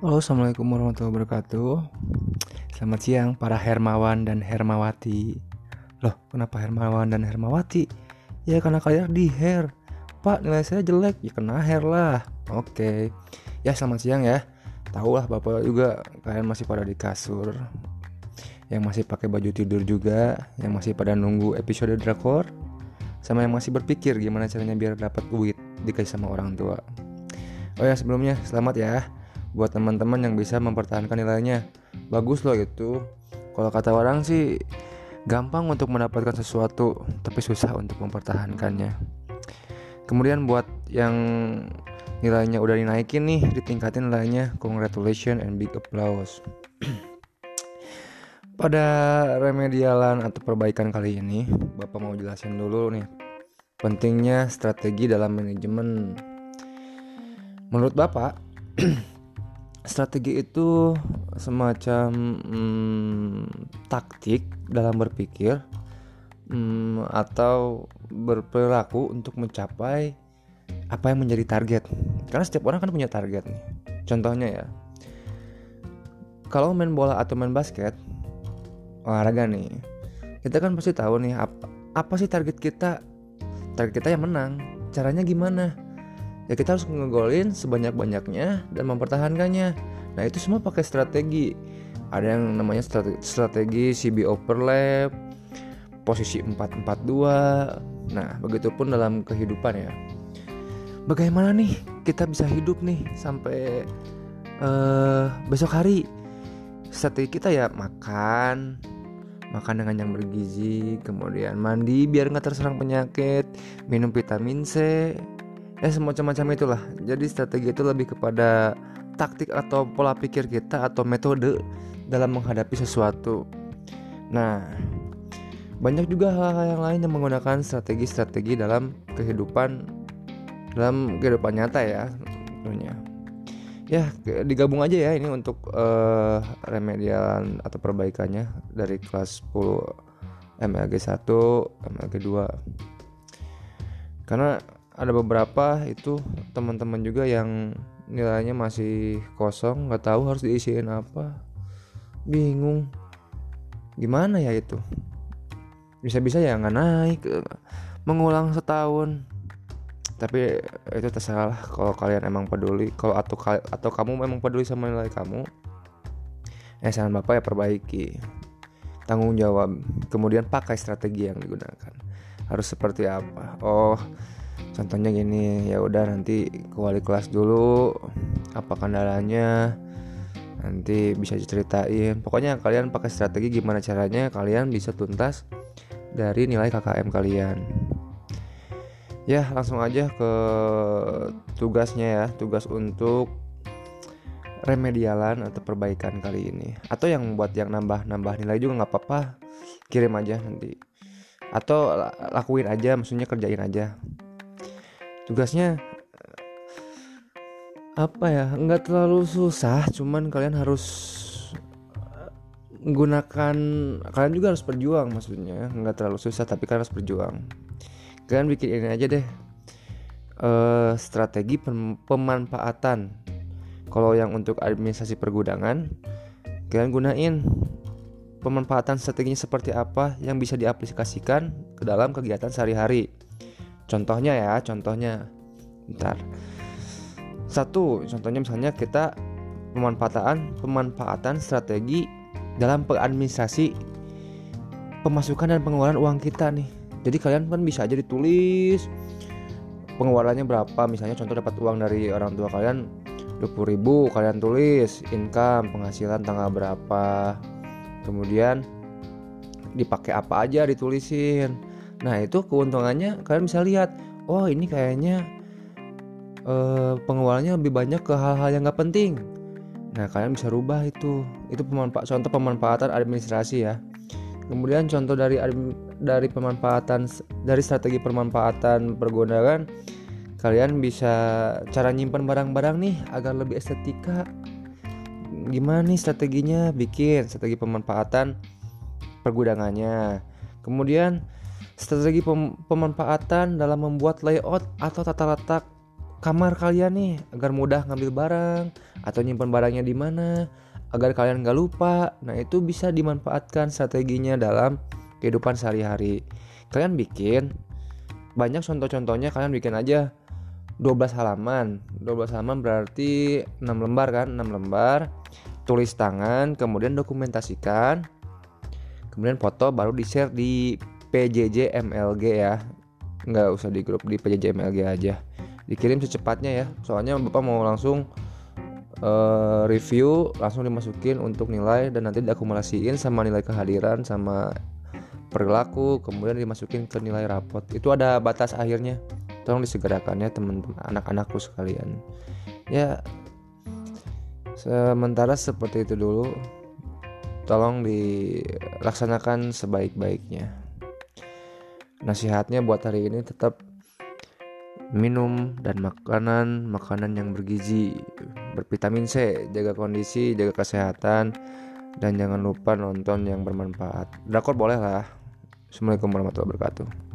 Halo, assalamualaikum warahmatullahi wabarakatuh. Selamat siang para Hermawan dan Hermawati. Loh, kenapa Hermawan dan Hermawati? Ya karena kalian di hair. Pak, nilai saya jelek. Ya kena hair lah. Oke. Ya selamat siang ya. Tahu lah bapak juga kalian masih pada di kasur. Yang masih pakai baju tidur juga, yang masih pada nunggu episode drakor, sama yang masih berpikir gimana caranya biar dapat duit dikasih sama orang tua. Oh ya sebelumnya selamat ya buat teman-teman yang bisa mempertahankan nilainya. Bagus loh itu. Kalau kata orang sih gampang untuk mendapatkan sesuatu tapi susah untuk mempertahankannya. Kemudian buat yang nilainya udah dinaikin nih, ditingkatin nilainya, congratulations and big applause. Pada remedialan atau perbaikan kali ini, Bapak mau jelasin dulu nih pentingnya strategi dalam manajemen. Menurut Bapak, strategi itu semacam hmm, taktik dalam berpikir hmm, atau berperilaku untuk mencapai apa yang menjadi target. Karena setiap orang kan punya target nih. Contohnya ya, kalau main bola atau main basket, olahraga nih kita kan pasti tahu nih apa, apa sih target kita target kita yang menang caranya gimana ya kita harus ngegolin sebanyak-banyaknya dan mempertahankannya. Nah itu semua pakai strategi. Ada yang namanya strategi, strategi CB overlap posisi 442 nah begitupun dalam kehidupan ya. Bagaimana nih kita bisa hidup nih sampai uh, besok hari? Strategi kita ya makan. Makan dengan yang bergizi kemudian mandi biar nggak terserang penyakit minum vitamin C ya semacam-macam itulah. Jadi strategi itu lebih kepada taktik atau pola pikir kita atau metode dalam menghadapi sesuatu. Nah banyak juga hal-hal yang lain yang menggunakan strategi-strategi dalam kehidupan dalam kehidupan nyata ya tentunya. Ya digabung aja ya ini untuk uh, remedial atau perbaikannya dari kelas 10 MLG 1 MLG 2 karena ada beberapa itu teman-teman juga yang nilainya masih kosong nggak tahu harus diisiin apa. Bingung. Gimana ya itu? Bisa-bisa ya nggak naik mengulang setahun. Tapi itu terserah kalau kalian emang peduli kalau atau atau kamu memang peduli sama nilai kamu eh saran bapak ya perbaiki. Tanggung jawab. Kemudian pakai strategi yang digunakan. Harus seperti apa? Oh contohnya gini ya udah nanti ke wali kelas dulu apa kendalanya nanti bisa diceritain. Pokoknya kalian pakai strategi gimana caranya kalian bisa tuntas dari nilai KKM kalian. Ya langsung aja ke tugasnya ya tugas untuk remedialan atau perbaikan kali ini. Atau yang buat yang nambah-nambah nilai juga nggak apa-apa kirim aja nanti. Atau lakuin aja maksudnya kerjain aja tugasnya apa ya? Nggak terlalu susah cuman kalian harus menggunakan kalian juga harus berjuang maksudnya. Nggak terlalu susah tapi kalian harus berjuang. Kalian bikin ini aja deh. Uh, strategi pemanfaatan. Kalau yang untuk administrasi pergudangan kalian gunain pemanfaatan strateginya seperti apa yang bisa diaplikasikan ke dalam kegiatan sehari-hari contohnya ya contohnya. Ntar satu contohnya misalnya kita pemanfaatan pemanfaatan strategi dalam pengadministrasi pemasukan dan pengeluaran uang kita nih. Jadi kalian kan bisa aja ditulis pengeluarannya berapa. Misalnya contoh dapat uang dari orang tua kalian 20 ribu kalian tulis income penghasilan tanggal berapa. Kemudian dipakai apa aja ditulisin nah itu keuntungannya kalian bisa lihat. Oh ini kayaknya uh, pengeluarannya lebih banyak ke hal-hal yang gak penting. Nah kalian bisa rubah itu. Itu pemanfaat contoh pemanfaatan administrasi ya. Kemudian contoh dari dari pemanfaatan dari strategi pemanfaatan pergudangan kalian bisa cara nyimpan barang-barang nih agar lebih estetika. Gimana nih strateginya? Bikin strategi pemanfaatan pergudangannya. Kemudian strategi pem pemanfaatan dalam membuat layout atau tata letak kamar kalian nih agar mudah ngambil barang atau nyimpan barangnya di mana agar kalian gak lupa. Nah, itu bisa dimanfaatkan strateginya dalam kehidupan sehari-hari. Kalian bikin banyak contoh-contohnya kalian bikin aja 12 halaman. 12 halaman berarti 6 lembar kan? 6 lembar. Tulis tangan, kemudian dokumentasikan. Kemudian foto baru di-share di PJJ MLG ya. Nggak usah di grup di PJJ MLG aja. Dikirim secepatnya ya. Soalnya Bapak mau langsung uh, review langsung dimasukin untuk nilai dan nanti diakumulasiin sama nilai kehadiran sama perilaku kemudian dimasukin ke nilai rapot itu ada batas akhirnya tolong disegerakan ya teman-teman anak-anakku sekalian ya sementara seperti itu dulu tolong dilaksanakan sebaik-baiknya nasihatnya buat hari ini tetap minum dan makanan makanan yang bergizi bervitamin C. Jaga kondisi jaga kesehatan dan jangan lupa nonton yang bermanfaat. Drakor boleh lah. Assalamualaikum warahmatullahi wabarakatuh